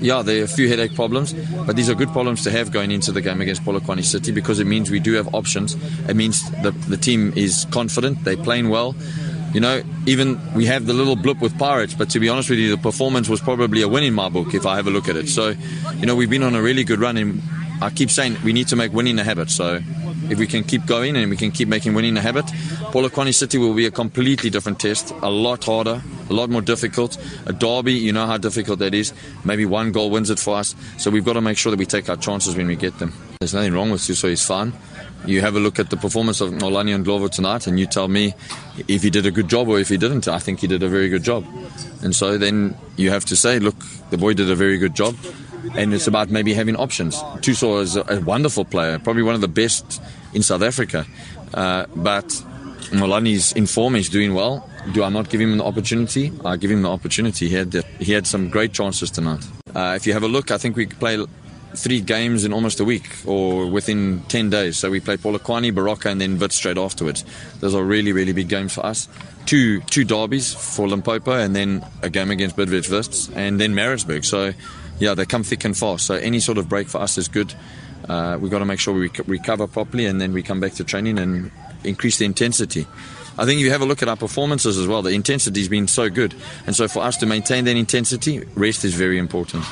Yeah, there are a few headache problems, but these are good problems to have going into the game against Polokwane City because it means we do have options. It means the, the team is confident, they're playing well. You know, even we have the little blip with Pirates, but to be honest with you, the performance was probably a win in my book if I have a look at it. So, you know, we've been on a really good run, and I keep saying we need to make winning a habit. So, if we can keep going and we can keep making winning a habit, Polokwane City will be a completely different test, a lot harder, a lot more difficult. A derby, you know how difficult that is. Maybe one goal wins it for us. So we've got to make sure that we take our chances when we get them. There's nothing wrong with Suso, he's fine. You have a look at the performance of Nolani and Glover tonight, and you tell me if he did a good job or if he didn't. I think he did a very good job. And so then you have to say, look, the boy did a very good job and it's about maybe having options. Tuso is a wonderful player, probably one of the best in South Africa. Uh, but Molani's in form, he's doing well. Do I not give him the opportunity? I give him the opportunity. He had, the, he had some great chances tonight. Uh, if you have a look, I think we play three games in almost a week or within 10 days. So we play Polokwane, Baroka, and then Wits straight afterwards. Those are really, really big games for us. Two two derbies for Limpopo, and then a game against Bidvest Wits, and then Maritzburg. So, yeah, they come thick and fast. So any sort of break for us is good. Uh, we've got to make sure we recover properly, and then we come back to training and increase the intensity. I think if you have a look at our performances as well, the intensity has been so good. And so for us to maintain that intensity, rest is very important.